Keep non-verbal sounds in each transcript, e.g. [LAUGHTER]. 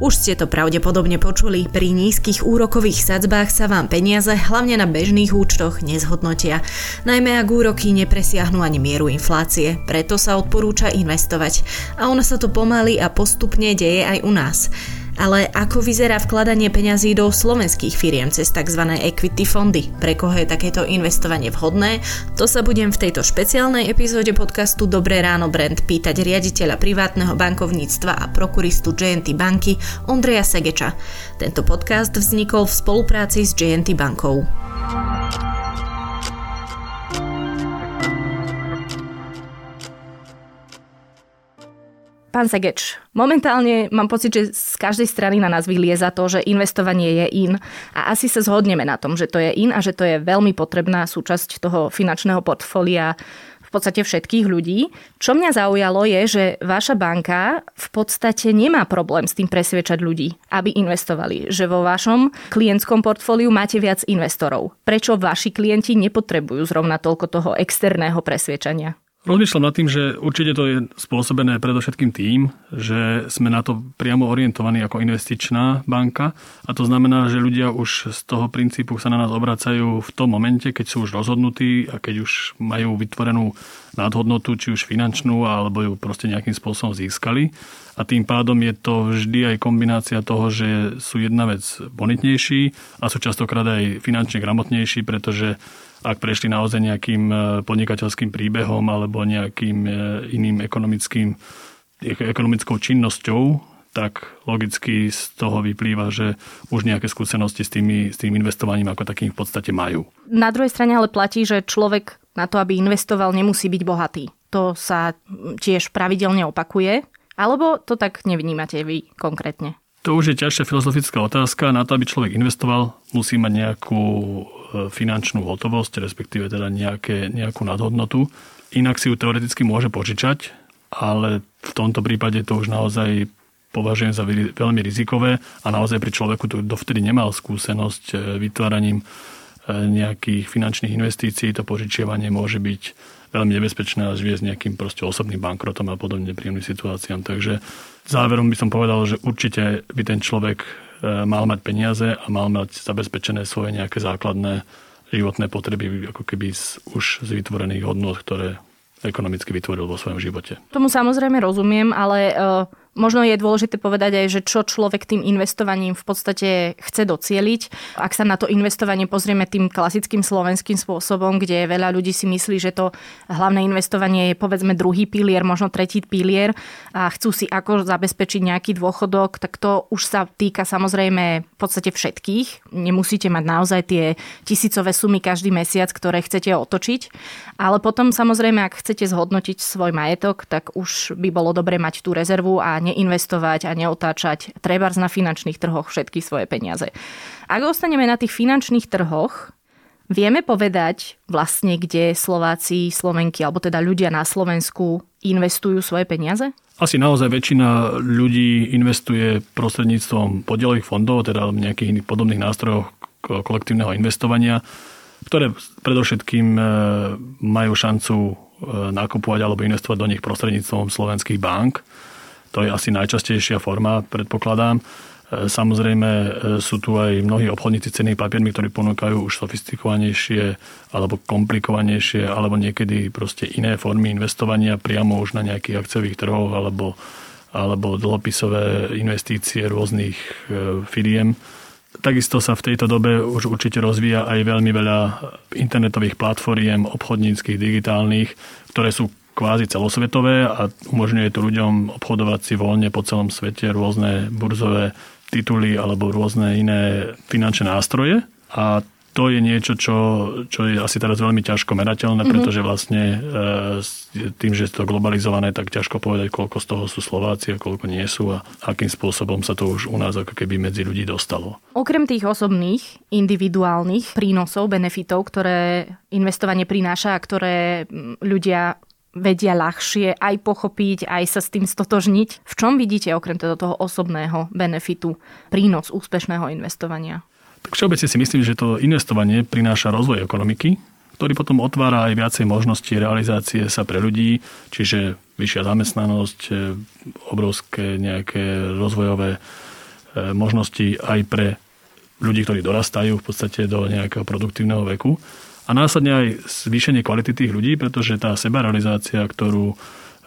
Už ste to pravdepodobne počuli, pri nízkych úrokových sadzbách sa vám peniaze, hlavne na bežných účtoch, nezhodnotia. Najmä ak úroky nepresiahnu ani mieru inflácie, preto sa odporúča investovať. A ono sa to pomaly a postupne deje aj u nás. Ale ako vyzerá vkladanie peňazí do slovenských firiem cez tzv. equity fondy? Pre koho je takéto investovanie vhodné? To sa budem v tejto špeciálnej epizóde podcastu Dobré ráno Brand pýtať riaditeľa privátneho bankovníctva a prokuristu JNT banky Ondreja Segeča. Tento podcast vznikol v spolupráci s JNT bankou. Pán Segeč, momentálne mám pocit, že z každej strany na nás vylieza to, že investovanie je in a asi sa zhodneme na tom, že to je in a že to je veľmi potrebná súčasť toho finančného portfólia v podstate všetkých ľudí. Čo mňa zaujalo je, že vaša banka v podstate nemá problém s tým presviečať ľudí, aby investovali. Že vo vašom klientskom portfóliu máte viac investorov. Prečo vaši klienti nepotrebujú zrovna toľko toho externého presviečania? Rozmýšľam nad tým, že určite to je spôsobené predovšetkým tým, že sme na to priamo orientovaní ako investičná banka a to znamená, že ľudia už z toho princípu sa na nás obracajú v tom momente, keď sú už rozhodnutí a keď už majú vytvorenú nadhodnotu, či už finančnú, alebo ju proste nejakým spôsobom získali. A tým pádom je to vždy aj kombinácia toho, že sú jedna vec bonitnejší a sú častokrát aj finančne gramotnejší, pretože ak prešli naozaj nejakým e, podnikateľským príbehom alebo nejakým e, iným ekonomickým, ekonomickou činnosťou, tak logicky z toho vyplýva, že už nejaké skúsenosti s, tými, s tým investovaním ako takým v podstate majú. Na druhej strane ale platí, že človek na to, aby investoval, nemusí byť bohatý. To sa tiež pravidelne opakuje. Alebo to tak nevnímate vy konkrétne? To už je ťažšia filozofická otázka. Na to, aby človek investoval, musí mať nejakú e, finančnú hotovosť, respektíve teda nejaké, nejakú nadhodnotu. Inak si ju teoreticky môže požičať, ale v tomto prípade to už naozaj považujem za veľmi rizikové a naozaj pri človeku, ktorý dovtedy nemal skúsenosť e, vytváraním nejakých finančných investícií, to požičiavanie môže byť veľmi nebezpečné až viesť nejakým proste osobným bankrotom a podobne príjemným situáciám. Takže záverom by som povedal, že určite by ten človek e, mal mať peniaze a mal mať zabezpečené svoje nejaké základné životné potreby, ako keby z, už z vytvorených hodnot, ktoré ekonomicky vytvoril vo svojom živote. Tomu samozrejme rozumiem, ale uh, Možno je dôležité povedať aj, že čo človek tým investovaním v podstate chce docieliť. Ak sa na to investovanie pozrieme tým klasickým slovenským spôsobom, kde veľa ľudí si myslí, že to hlavné investovanie je povedzme druhý pilier, možno tretí pilier a chcú si ako zabezpečiť nejaký dôchodok, tak to už sa týka samozrejme v podstate všetkých. Nemusíte mať naozaj tie tisícové sumy každý mesiac, ktoré chcete otočiť, ale potom samozrejme, ak chcete zhodnotiť svoj majetok, tak už by bolo dobre mať tú rezervu a neinvestovať a neotáčať trebárs na finančných trhoch všetky svoje peniaze. Ak ostaneme na tých finančných trhoch, vieme povedať vlastne, kde Slováci, Slovenky, alebo teda ľudia na Slovensku investujú svoje peniaze? Asi naozaj väčšina ľudí investuje prostredníctvom podielových fondov, teda nejakých iných podobných nástrojov kolektívneho investovania, ktoré predovšetkým e, majú šancu e, nakupovať alebo investovať do nich prostredníctvom slovenských bank. To je asi najčastejšia forma, predpokladám. E, samozrejme e, sú tu aj mnohí obchodníci cenných papiermi, ktorí ponúkajú už sofistikovanejšie alebo komplikovanejšie alebo niekedy proste iné formy investovania priamo už na nejakých akciových trhoch alebo, alebo dlhopisové investície rôznych e, firiem. Takisto sa v tejto dobe už určite rozvíja aj veľmi veľa internetových platformiem obchodníckých, digitálnych, ktoré sú kvázi celosvetové a umožňuje to ľuďom obchodovať si voľne po celom svete rôzne burzové tituly alebo rôzne iné finančné nástroje. A to je niečo, čo, čo je asi teraz veľmi ťažko merateľné, mm-hmm. pretože vlastne e, tým, že je to globalizované, tak ťažko povedať, koľko z toho sú Slováci a koľko nie sú a akým spôsobom sa to už u nás ako keby medzi ľudí dostalo. Okrem tých osobných, individuálnych prínosov, benefitov, ktoré investovanie prináša a ktoré ľudia vedia ľahšie aj pochopiť, aj sa s tým stotožniť. V čom vidíte okrem teda toho osobného benefitu prínos úspešného investovania? Tak všeobecne si myslím, že to investovanie prináša rozvoj ekonomiky, ktorý potom otvára aj viacej možností realizácie sa pre ľudí, čiže vyššia zamestnanosť, e, obrovské nejaké rozvojové možnosti aj pre ľudí, ktorí dorastajú v podstate do nejakého produktívneho veku. A následne aj zvýšenie kvality tých ľudí, pretože tá sebarealizácia, ktorú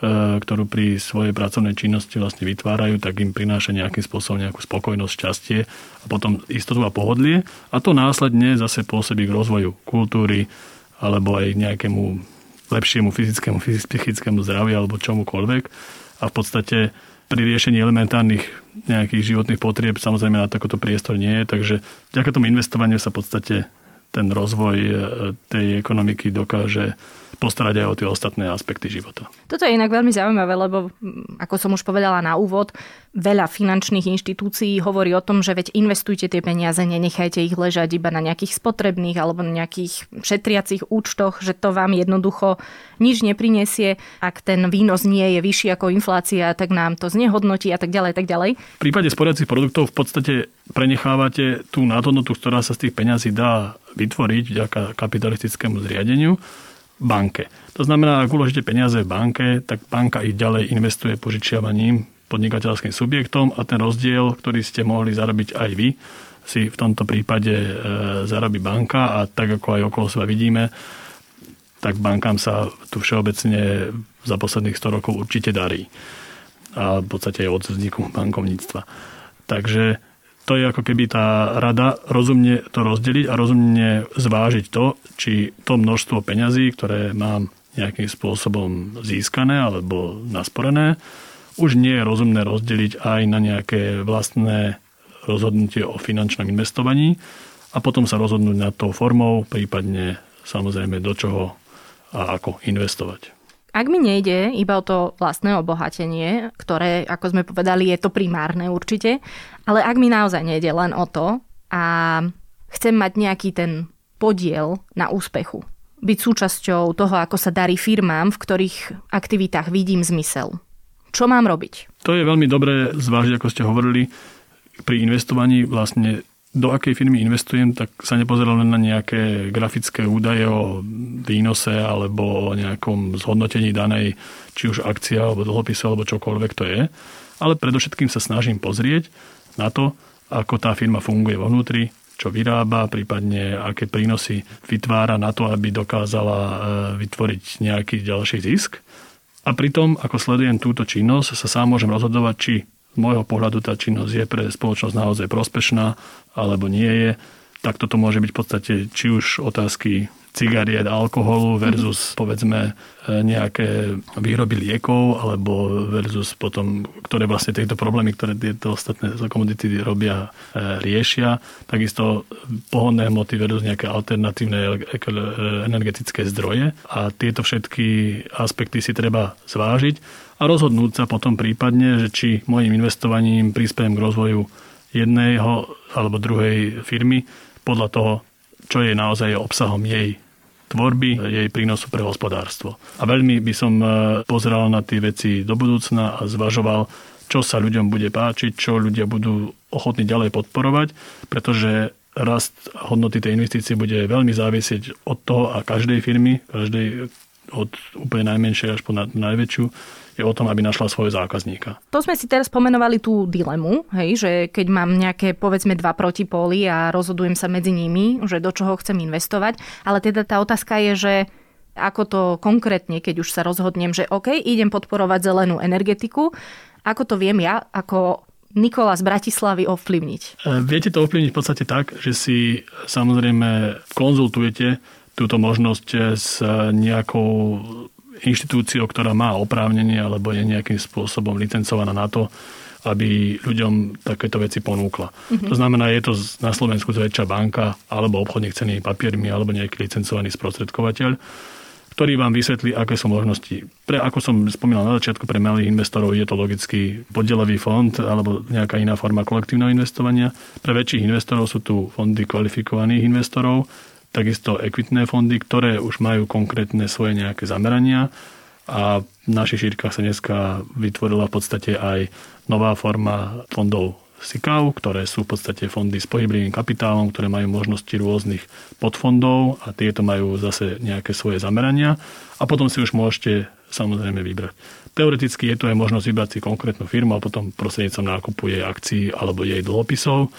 E, ktorú pri svojej pracovnej činnosti vlastne vytvárajú, tak im prináša nejakým spôsobom nejakú spokojnosť, šťastie a potom istotu a pohodlie. A to následne zase pôsobí k rozvoju kultúry alebo aj nejakému lepšiemu fyzickému, psychickému zdraviu alebo čomukoľvek. A v podstate pri riešení elementárnych nejakých životných potrieb samozrejme na takoto priestor nie je, takže vďaka tomu investovaniu sa v podstate ten rozvoj e, tej ekonomiky dokáže postarať aj o tie ostatné aspekty života. Toto je inak veľmi zaujímavé, lebo ako som už povedala na úvod, veľa finančných inštitúcií hovorí o tom, že veď investujte tie peniaze, nenechajte ich ležať iba na nejakých spotrebných alebo na nejakých šetriacich účtoch, že to vám jednoducho nič neprinesie. Ak ten výnos nie je vyšší ako inflácia, tak nám to znehodnotí a tak ďalej, tak ďalej. V prípade sporiacich produktov v podstate prenechávate tú nadhodnotu, ktorá sa z tých peňazí dá vytvoriť vďaka kapitalistickému zriadeniu banke. To znamená, ak uložíte peniaze v banke, tak banka ich ďalej investuje požičiavaním podnikateľským subjektom a ten rozdiel, ktorý ste mohli zarobiť aj vy, si v tomto prípade e, zarobí banka a tak ako aj okolo seba vidíme, tak bankám sa tu všeobecne za posledných 100 rokov určite darí. A v podstate aj od vzniku bankovníctva. Takže to je ako keby tá rada rozumne to rozdeliť a rozumne zvážiť to, či to množstvo peňazí, ktoré mám nejakým spôsobom získané alebo nasporené, už nie je rozumné rozdeliť aj na nejaké vlastné rozhodnutie o finančnom investovaní a potom sa rozhodnúť nad tou formou, prípadne samozrejme do čoho a ako investovať. Ak mi nejde iba o to vlastné obohatenie, ktoré, ako sme povedali, je to primárne určite, ale ak mi naozaj nejde len o to a chcem mať nejaký ten podiel na úspechu, byť súčasťou toho, ako sa darí firmám, v ktorých aktivitách vidím zmysel. Čo mám robiť? To je veľmi dobré zvážiť, ako ste hovorili, pri investovaní vlastne do akej firmy investujem, tak sa nepozeral len na nejaké grafické údaje o výnose alebo o nejakom zhodnotení danej, či už akcia alebo dlhopisu alebo čokoľvek to je. Ale predovšetkým sa snažím pozrieť na to, ako tá firma funguje vo vnútri, čo vyrába, prípadne aké prínosy vytvára na to, aby dokázala e, vytvoriť nejaký ďalší zisk. A pritom, ako sledujem túto činnosť, sa sám môžem rozhodovať, či z môjho pohľadu tá činnosť je pre spoločnosť naozaj prospešná alebo nie je, tak toto môže byť v podstate či už otázky cigariet, alkoholu versus povedzme e, nejaké výroby liekov alebo versus potom, ktoré vlastne tieto problémy, ktoré tieto ostatné komodity robia, e, riešia. Takisto pohodné hmoty versus nejaké alternatívne e, energetické zdroje. A tieto všetky aspekty si treba zvážiť a rozhodnúť sa potom prípadne, že či mojim investovaním prispiem k rozvoju jedného alebo druhej firmy podľa toho, čo je naozaj obsahom jej tvorby, jej prínosu pre hospodárstvo. A veľmi by som e, pozeral na tie veci do budúcna a zvažoval, čo sa ľuďom bude páčiť, čo ľudia budú ochotní ďalej podporovať, pretože rast hodnoty tej investície bude veľmi závisieť od toho a každej firmy, každej od úplne najmenšej až po najväčšiu, je o tom, aby našla svojho zákazníka. To sme si teraz pomenovali tú dilemu, hej, že keď mám nejaké povedzme dva protipóly a rozhodujem sa medzi nimi, že do čoho chcem investovať, ale teda tá otázka je, že ako to konkrétne, keď už sa rozhodnem, že OK, idem podporovať zelenú energetiku, ako to viem ja, ako Nikola z Bratislavy ovplyvniť? E, viete to ovplyvniť v podstate tak, že si samozrejme konzultujete túto možnosť s nejakou inštitúciou, ktorá má oprávnenie alebo je nejakým spôsobom licencovaná na to, aby ľuďom takéto veci ponúkla. Mm-hmm. To znamená, je to na Slovensku zväčšia banka alebo obchodník cenými papiermi alebo nejaký licencovaný sprostredkovateľ, ktorý vám vysvetlí, aké sú možnosti. Pre, ako som spomínal na začiatku, pre malých investorov je to logicky poddelový fond alebo nejaká iná forma kolektívneho investovania. Pre väčších investorov sú tu fondy kvalifikovaných investorov, takisto ekvitné fondy, ktoré už majú konkrétne svoje nejaké zamerania a v našich šírkach sa dneska vytvorila v podstate aj nová forma fondov SICAV, ktoré sú v podstate fondy s pohyblivým kapitálom, ktoré majú možnosti rôznych podfondov a tieto majú zase nejaké svoje zamerania. A potom si už môžete samozrejme vybrať. Teoreticky je tu aj možnosť vybrať si konkrétnu firmu a potom prostrednícom nákupu jej akcií alebo jej dlhopisov.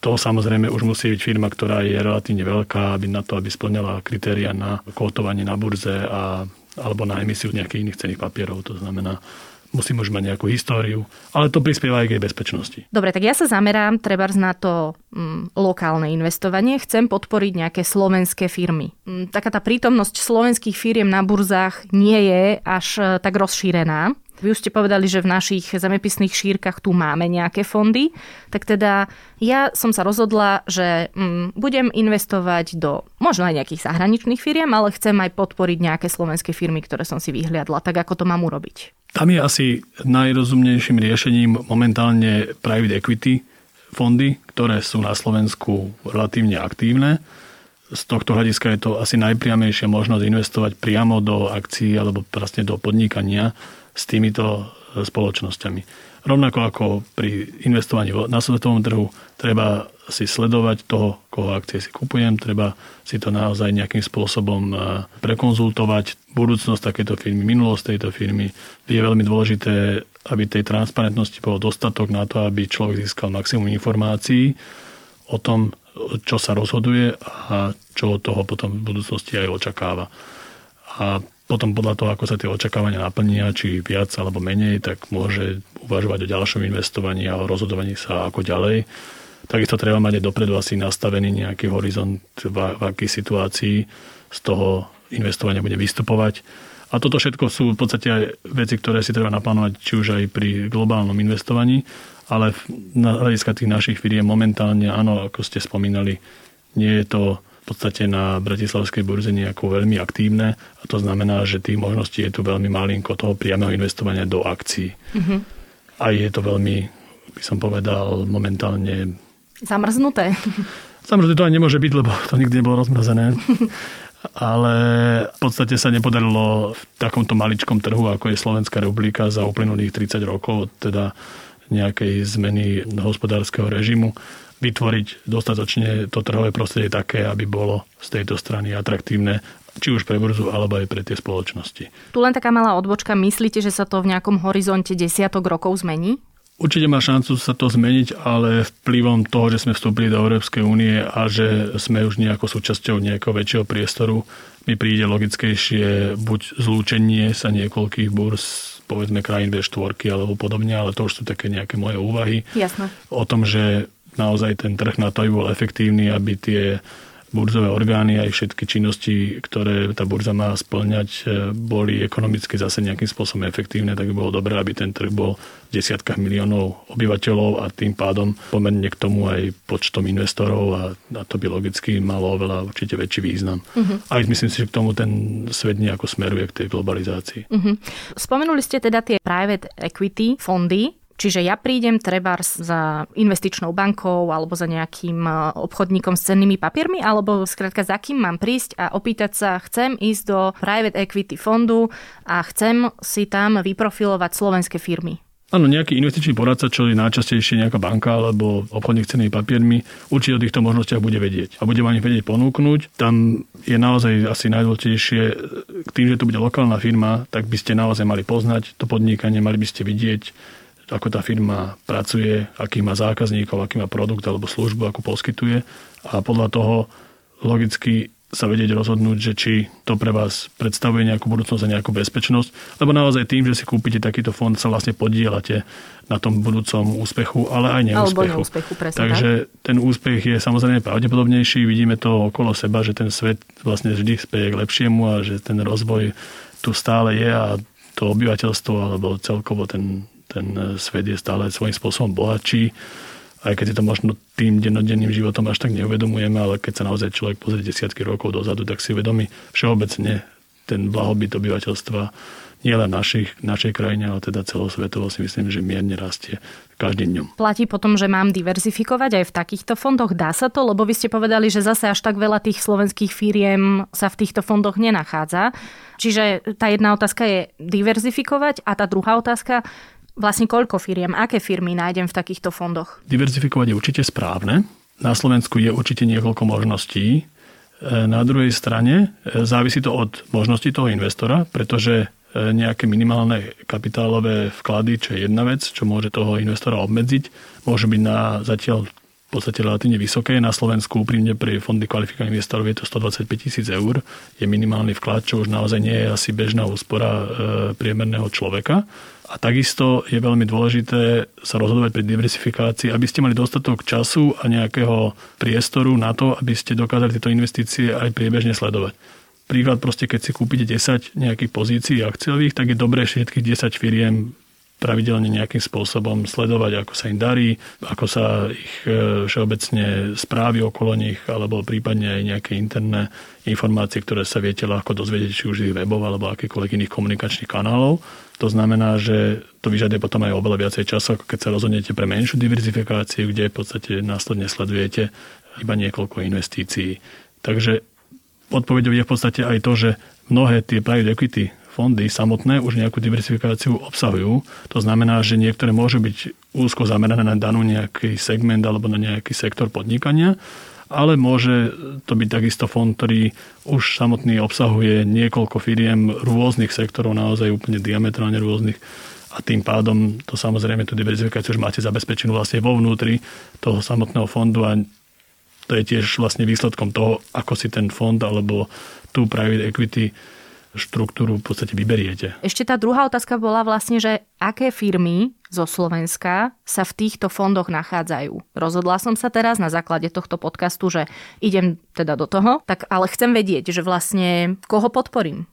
To samozrejme už musí byť firma, ktorá je relatívne veľká, aby na to, aby splňala kritéria na kvotovanie na burze a, alebo na emisiu nejakých iných cených papierov. To znamená, musím už mať nejakú históriu, ale to prispieva aj k jej bezpečnosti. Dobre, tak ja sa zamerám trebárs na to mm, lokálne investovanie. Chcem podporiť nejaké slovenské firmy. Mm, taká tá prítomnosť slovenských firiem na burzách nie je až e, tak rozšírená. Vy už ste povedali, že v našich zemepisných šírkach tu máme nejaké fondy, tak teda ja som sa rozhodla, že mm, budem investovať do možno aj nejakých zahraničných firiem, ale chcem aj podporiť nejaké slovenské firmy, ktoré som si vyhliadla. Tak ako to mám urobiť? Tam je asi najrozumnejším riešením momentálne private equity fondy, ktoré sú na Slovensku relatívne aktívne. Z tohto hľadiska je to asi najpriamejšia možnosť investovať priamo do akcií alebo vlastne do podnikania s týmito spoločnosťami. Rovnako ako pri investovaní na svetovom trhu, treba si sledovať toho, koho akcie si kupujem, treba si to naozaj nejakým spôsobom e, prekonzultovať. Budúcnosť takéto firmy, minulosť tejto firmy je veľmi dôležité, aby tej transparentnosti bolo dostatok na to, aby človek získal maximum informácií o tom, čo sa rozhoduje a čo od toho potom v budúcnosti aj očakáva. A potom podľa toho, ako sa tie očakávania naplnia, či viac alebo menej, tak môže uvažovať o ďalšom investovaní a o rozhodovaní sa ako ďalej. Takisto treba mať aj dopredu asi nastavený nejaký horizont, v, v akej situácii z toho investovania bude vystupovať. A toto všetko sú v podstate aj veci, ktoré si treba naplánovať, či už aj pri globálnom investovaní, ale na hľadiska tých našich firiem momentálne, áno, ako ste spomínali, nie je to podstate na Bratislavskej burze nejako veľmi aktívne a to znamená, že tých možností je tu veľmi malinko toho priameho investovania do akcií. Mm-hmm. A je to veľmi, by som povedal, momentálne... Zamrznuté. Zamrznuté to ani nemôže byť, lebo to nikdy nebolo rozmrazené. [LAUGHS] ale v podstate sa nepodarilo v takomto maličkom trhu, ako je Slovenská republika za uplynulých 30 rokov, teda nejakej zmeny hospodárskeho režimu vytvoriť dostatočne to trhové prostredie také, aby bolo z tejto strany atraktívne či už pre burzu, alebo aj pre tie spoločnosti. Tu len taká malá odbočka. Myslíte, že sa to v nejakom horizonte desiatok rokov zmení? Určite má šancu sa to zmeniť, ale vplyvom toho, že sme vstúpili do Európskej únie a že sme už nejako súčasťou nejakého väčšieho priestoru, mi príde logickejšie buď zlúčenie sa niekoľkých burz, povedzme krajín V4 alebo podobne, ale to už sú také nejaké moje úvahy. Jasno. O tom, že naozaj ten trh na to aby bol efektívny, aby tie burzové orgány aj všetky činnosti, ktoré tá burza má splňať, e, boli ekonomicky zase nejakým spôsobom efektívne, tak by bolo dobré, aby ten trh bol v desiatkách miliónov obyvateľov a tým pádom pomerne k tomu aj počtom investorov a, a to by logicky malo oveľa určite väčší význam. Uh-huh. Aj myslím si, že k tomu ten svet nejako smeruje k tej globalizácii. Uh-huh. Spomenuli ste teda tie private equity fondy, Čiže ja prídem treba za investičnou bankou alebo za nejakým e, obchodníkom s cennými papiermi, alebo skrátka za kým mám prísť a opýtať sa, chcem ísť do private equity fondu a chcem si tam vyprofilovať slovenské firmy. Áno, nejaký investičný poradca, čo je najčastejšie nejaká banka alebo obchodník cenými papiermi, určite o týchto možnostiach bude vedieť a bude vám ich vedieť ponúknuť. Tam je naozaj asi najdôležitejšie, tým, že to bude lokálna firma, tak by ste naozaj mali poznať to podnikanie, mali by ste vidieť, ako tá firma pracuje, aký má zákazníkov, aký má produkt alebo službu, ako poskytuje a podľa toho logicky sa vedieť rozhodnúť, že či to pre vás predstavuje nejakú budúcnosť a nejakú bezpečnosť, lebo naozaj tým, že si kúpite takýto fond, sa vlastne podielate na tom budúcom úspechu, ale aj neúspechu. Alebo neúspechu presne, Takže tak? ten úspech je samozrejme pravdepodobnejší, vidíme to okolo seba, že ten svet vlastne vždy speje k lepšiemu a že ten rozvoj tu stále je a to obyvateľstvo alebo celkovo ten ten e, svet je stále svojím spôsobom bohatší, aj keď si to možno tým dennodenným životom až tak neuvedomujeme, ale keď sa naozaj človek pozrie desiatky rokov dozadu, tak si uvedomí všeobecne ten blahobyt obyvateľstva nielen našich, našej krajine, ale teda celosvetovo si myslím, že mierne rastie každým dňom. Platí potom, že mám diverzifikovať aj v takýchto fondoch? Dá sa to? Lebo vy ste povedali, že zase až tak veľa tých slovenských firiem sa v týchto fondoch nenachádza. Čiže tá jedna otázka je diverzifikovať a tá druhá otázka, vlastne koľko firiem, aké firmy nájdem v takýchto fondoch? Diverzifikovať je určite správne. Na Slovensku je určite niekoľko možností. E, na druhej strane e, závisí to od možnosti toho investora, pretože nejaké minimálne kapitálové vklady, čo je jedna vec, čo môže toho investora obmedziť. Môže byť na zatiaľ v podstate relatívne vysoké. Na Slovensku úprimne pri fondy kvalifikovaných investorov je to 125 tisíc eur. Je minimálny vklad, čo už naozaj nie je asi bežná úspora e, priemerného človeka. A takisto je veľmi dôležité sa rozhodovať pri diversifikácii, aby ste mali dostatok času a nejakého priestoru na to, aby ste dokázali tieto investície aj priebežne sledovať. Príklad proste, keď si kúpite 10 nejakých pozícií akciových, tak je dobré všetkých 10 firiem pravidelne nejakým spôsobom sledovať, ako sa im darí, ako sa ich e, všeobecne správy okolo nich, alebo prípadne aj nejaké interné informácie, ktoré sa viete ľahko dozvedieť, či už ich webov alebo akýchkoľvek iných komunikačných kanálov. To znamená, že to vyžaduje potom aj oveľa viacej času, ako keď sa rozhodnete pre menšiu diverzifikáciu, kde v podstate následne sledujete iba niekoľko investícií. Takže odpovedou je v podstate aj to, že mnohé tie private equity fondy samotné už nejakú diversifikáciu obsahujú. To znamená, že niektoré môžu byť úzko zamerané na danú nejaký segment alebo na nejaký sektor podnikania, ale môže to byť takisto fond, ktorý už samotný obsahuje niekoľko firiem rôznych sektorov, naozaj úplne diametrálne rôznych a tým pádom to samozrejme tú diverzifikáciu už máte zabezpečenú vlastne vo vnútri toho samotného fondu a to je tiež vlastne výsledkom toho, ako si ten fond alebo tú private equity štruktúru v podstate vyberiete. Ešte tá druhá otázka bola vlastne, že aké firmy zo Slovenska sa v týchto fondoch nachádzajú. Rozhodla som sa teraz na základe tohto podcastu, že idem teda do toho, tak ale chcem vedieť, že vlastne koho podporím.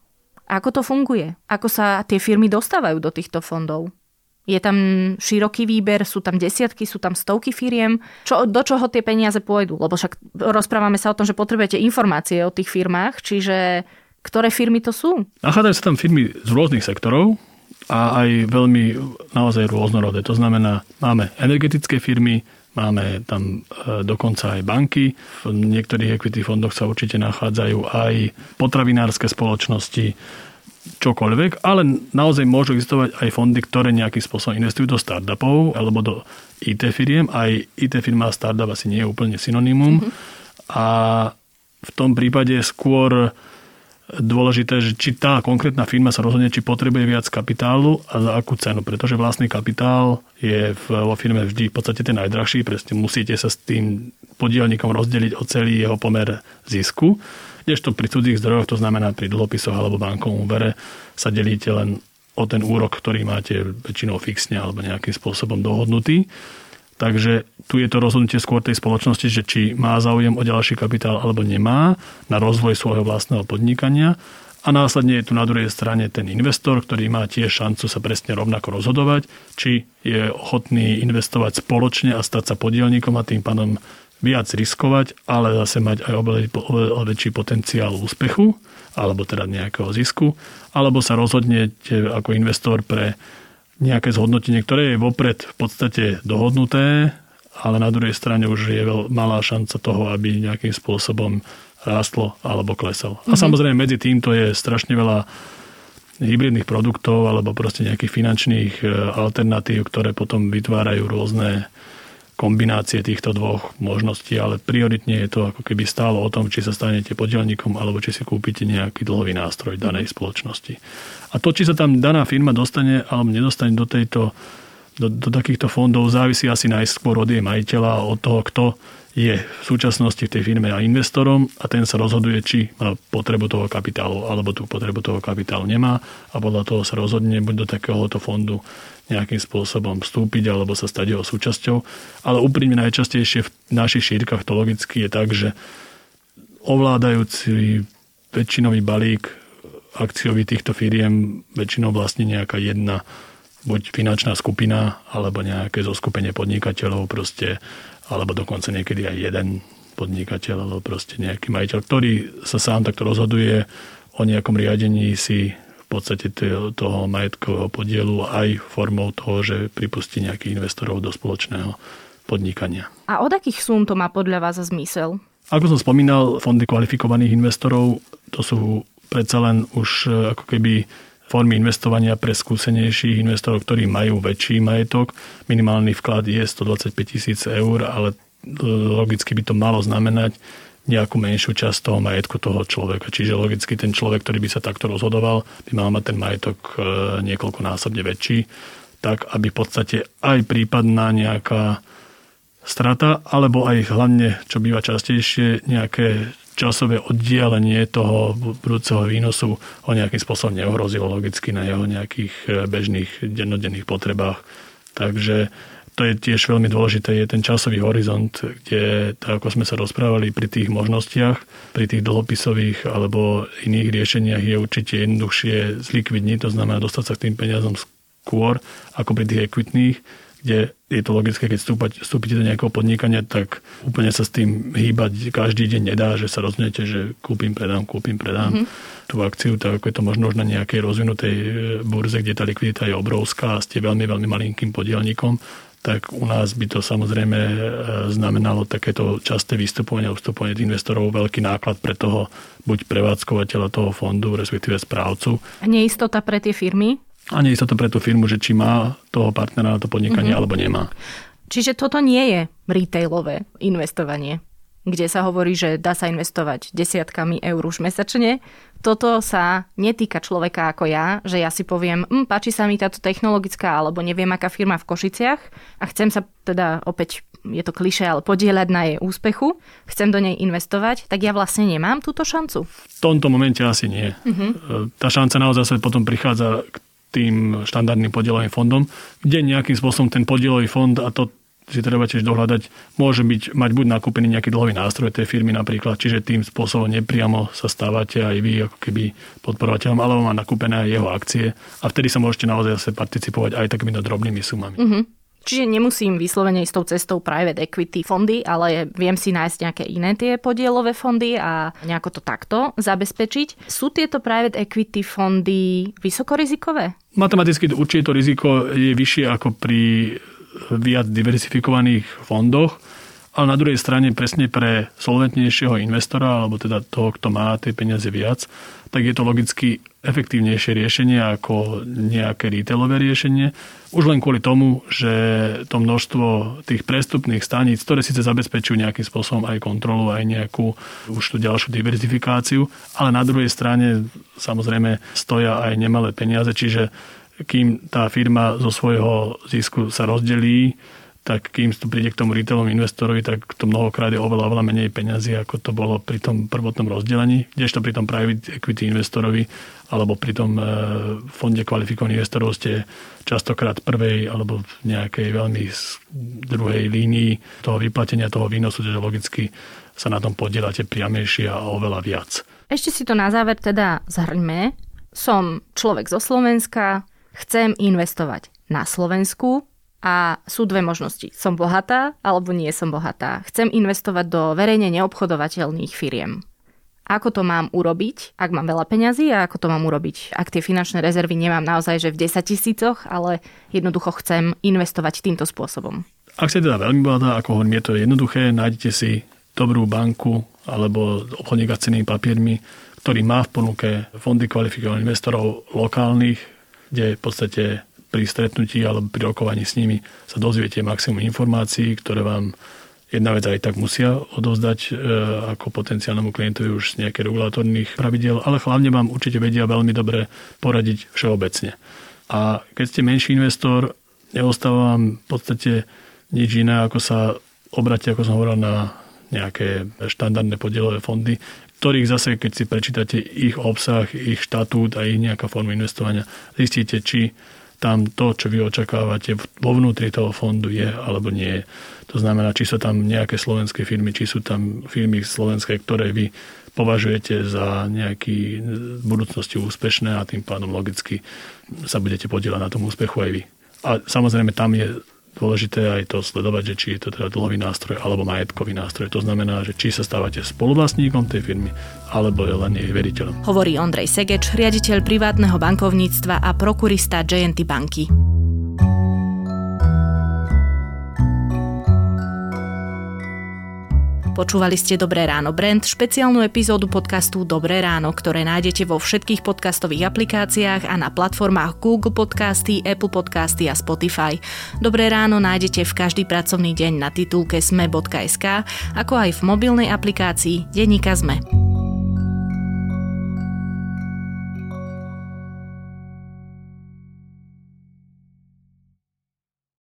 Ako to funguje? Ako sa tie firmy dostávajú do týchto fondov? Je tam široký výber, sú tam desiatky, sú tam stovky firiem. Čo, do čoho tie peniaze pôjdu? Lebo však rozprávame sa o tom, že potrebujete informácie o tých firmách, čiže ktoré firmy to sú? Nachádzajú sa tam firmy z rôznych sektorov a aj veľmi naozaj rôznorodé. To znamená, máme energetické firmy, máme tam e, dokonca aj banky. V niektorých equity fondoch sa určite nachádzajú aj potravinárske spoločnosti, čokoľvek, ale naozaj môžu existovať aj fondy, ktoré nejakým spôsobom investujú do startupov alebo do IT firiem. Aj IT firma a startup asi nie je úplne synonymum. Mm-hmm. A v tom prípade skôr dôležité, že či tá konkrétna firma sa rozhodne, či potrebuje viac kapitálu a za akú cenu, pretože vlastný kapitál je vo firme vždy v podstate ten najdrahší, presne musíte sa s tým podielnikom rozdeliť o celý jeho pomer zisku, kdežto pri cudzích zdrojoch, to znamená pri dlhopisoch alebo bankovom úvere, sa delíte len o ten úrok, ktorý máte väčšinou fixne alebo nejakým spôsobom dohodnutý. Takže tu je to rozhodnutie skôr tej spoločnosti, že či má záujem o ďalší kapitál alebo nemá na rozvoj svojho vlastného podnikania. A následne je tu na druhej strane ten investor, ktorý má tiež šancu sa presne rovnako rozhodovať, či je ochotný investovať spoločne a stať sa podielníkom a tým pádom viac riskovať, ale zase mať aj oveľa väčší potenciál úspechu, alebo teda nejakého zisku, alebo sa rozhodnete ako investor pre nejaké zhodnotenie, ktoré je vopred v podstate dohodnuté, ale na druhej strane už je veľ, malá šanca toho, aby nejakým spôsobom rástlo alebo klesal. Mm-hmm. A mhm. samozrejme medzi týmto je strašne veľa hybridných produktov alebo proste nejakých finančných e, alternatív, ktoré potom vytvárajú rôzne kombinácie týchto dvoch možností, ale prioritne je to ako keby stálo o tom, či sa stanete podielnikom alebo či si kúpite nejaký dlhový nástroj danej spoločnosti. A to, či sa tam daná firma dostane alebo nedostane do tejto do, do takýchto fondov závisí asi najskôr od jej majiteľa, od toho, kto je v súčasnosti v tej firme a investorom a ten sa rozhoduje, či má potrebu toho kapitálu alebo tú potrebu toho kapitálu nemá a podľa toho sa rozhodne buď do takéhoto fondu nejakým spôsobom vstúpiť alebo sa stať jeho súčasťou. Ale úprimne najčastejšie v našich šírkach to logicky je tak, že ovládajúci väčšinový balík akciový týchto firiem väčšinou vlastne nejaká jedna buď finančná skupina, alebo nejaké zoskupenie podnikateľov proste, alebo dokonca niekedy aj jeden podnikateľ, alebo proste nejaký majiteľ, ktorý sa sám takto rozhoduje o nejakom riadení si v podstate toho majetkového podielu aj formou toho, že pripustí nejakých investorov do spoločného podnikania. A od akých súm to má podľa vás zmysel? Ako som spomínal, fondy kvalifikovaných investorov, to sú predsa len už ako keby formy investovania pre skúsenejších investorov, ktorí majú väčší majetok. Minimálny vklad je 125 tisíc eur, ale e, logicky by to malo znamenať nejakú menšiu časť toho majetku toho človeka. Čiže logicky ten človek, ktorý by sa takto rozhodoval, by mal mať ten majetok e, niekoľkonásobne väčší, tak aby v podstate aj prípadná nejaká strata, alebo aj hlavne, čo býva častejšie, nejaké časové oddialenie toho budúceho výnosu ho nejakým spôsobom neohrozilo logicky na jeho nejakých e, bežných dennodenných potrebách. Takže to je tiež veľmi dôležité, je ten časový horizont, kde, tak ako sme sa rozprávali pri tých možnostiach, pri tých dlhopisových alebo iných riešeniach je určite jednoduchšie zlikvidniť, to znamená dostať sa k tým peniazom skôr ako pri tých equitných, kde je to logické, keď vstúpať, vstúpite do nejakého podnikania, tak úplne sa s tým hýbať každý deň nedá, že sa rozhodnete, že kúpim, predám, kúpim, predám mm-hmm. tú akciu, tak je to možno už na nejakej rozvinutej e, burze, kde tá likvidita je obrovská a ste veľmi, veľmi malinkým podielnikom, tak u nás by to samozrejme e, znamenalo takéto časté vystupovanie a vstupovanie investorov veľký náklad pre toho buď prevádzkovateľa toho fondu, respektíve správcu. A neistota pre tie firmy? A neistota pre tú firmu, že či má toho partnera na to podnikanie mm-hmm. alebo nemá. Čiže toto nie je retailové investovanie kde sa hovorí, že dá sa investovať desiatkami eur už mesačne. Toto sa netýka človeka ako ja, že ja si poviem, hm, páči sa mi táto technologická alebo neviem aká firma v Košiciach a chcem sa teda opäť je to kliše, ale podielať na jej úspechu, chcem do nej investovať, tak ja vlastne nemám túto šancu. V tomto momente asi nie. Uh-huh. Tá šanca naozaj sa potom prichádza k tým štandardným podielovým fondom, kde nejakým spôsobom ten podielový fond a to si treba tiež dohľadať, môže byť, mať buď nakúpený nejaký dlhový nástroj tej firmy napríklad, čiže tým spôsobom nepriamo sa stávate aj vy ako keby podporovateľom, alebo má nakúpené aj jeho akcie a vtedy sa môžete naozaj zase participovať aj takýmito drobnými sumami. Mm-hmm. Čiže nemusím vyslovene ísť tou cestou private equity fondy, ale viem si nájsť nejaké iné tie podielové fondy a nejako to takto zabezpečiť. Sú tieto private equity fondy vysokorizikové? Matematicky určite to riziko je vyššie ako pri viac diversifikovaných fondoch, ale na druhej strane presne pre solventnejšieho investora, alebo teda toho, kto má tie peniaze viac, tak je to logicky efektívnejšie riešenie ako nejaké retailové riešenie. Už len kvôli tomu, že to množstvo tých prestupných staníc, ktoré síce zabezpečujú nejakým spôsobom aj kontrolu, aj nejakú už tú ďalšiu diverzifikáciu, ale na druhej strane samozrejme stoja aj nemalé peniaze, čiže kým tá firma zo svojho zisku sa rozdelí, tak kým tu príde k tomu retailovom investorovi, tak to mnohokrát je oveľa, oveľa menej peňazí, ako to bolo pri tom prvotnom rozdelení, kdežto pri tom private equity investorovi alebo pri tom e, fonde kvalifikovaných investorov ste častokrát prvej alebo v nejakej veľmi druhej línii toho vyplatenia toho výnosu, že logicky sa na tom podielate priamejšie a oveľa viac. Ešte si to na záver teda zhrňme. Som človek zo Slovenska, chcem investovať na Slovensku a sú dve možnosti. Som bohatá alebo nie som bohatá. Chcem investovať do verejne neobchodovateľných firiem. Ako to mám urobiť, ak mám veľa peňazí a ako to mám urobiť, ak tie finančné rezervy nemám naozaj že v 10 tisícoch, ale jednoducho chcem investovať týmto spôsobom. Ak ste teda veľmi bohatá, ako hovorím, je to jednoduché, nájdete si dobrú banku alebo obchodníka s cenými papiermi, ktorý má v ponuke fondy kvalifikovaných investorov lokálnych, kde v podstate pri stretnutí alebo pri rokovaní s nimi sa dozviete maximum informácií, ktoré vám jedna vec aj tak musia odovzdať e, ako potenciálnemu klientovi už z nejakých regulatorných pravidel, ale hlavne vám určite vedia veľmi dobre poradiť všeobecne. A keď ste menší investor, neostáva vám v podstate nič iné, ako sa obrate, ako som hovoril, na nejaké štandardné podielové fondy, ktorých zase, keď si prečítate ich obsah, ich štatút a ich nejaká forma investovania, zistíte, či tam to, čo vy očakávate vo vnútri toho fondu je alebo nie je. To znamená, či sú tam nejaké slovenské firmy, či sú tam firmy slovenské, ktoré vy považujete za nejaký v budúcnosti úspešné a tým pádom logicky sa budete podielať na tom úspechu aj vy. A samozrejme tam je Dôležité aj to sledovať, že či je to teda dlhový nástroj alebo majetkový nástroj. To znamená, že či sa stávate spoluvlastníkom tej firmy alebo je len jej veriteľom. Hovorí Ondrej Segeč, riaditeľ privátneho bankovníctva a prokurista JNT banky. Počúvali ste Dobré ráno Brand, špeciálnu epizódu podcastu Dobré ráno, ktoré nájdete vo všetkých podcastových aplikáciách a na platformách Google Podcasty, Apple Podcasty a Spotify. Dobré ráno nájdete v každý pracovný deň na titulke sme.sk, ako aj v mobilnej aplikácii Denika Sme.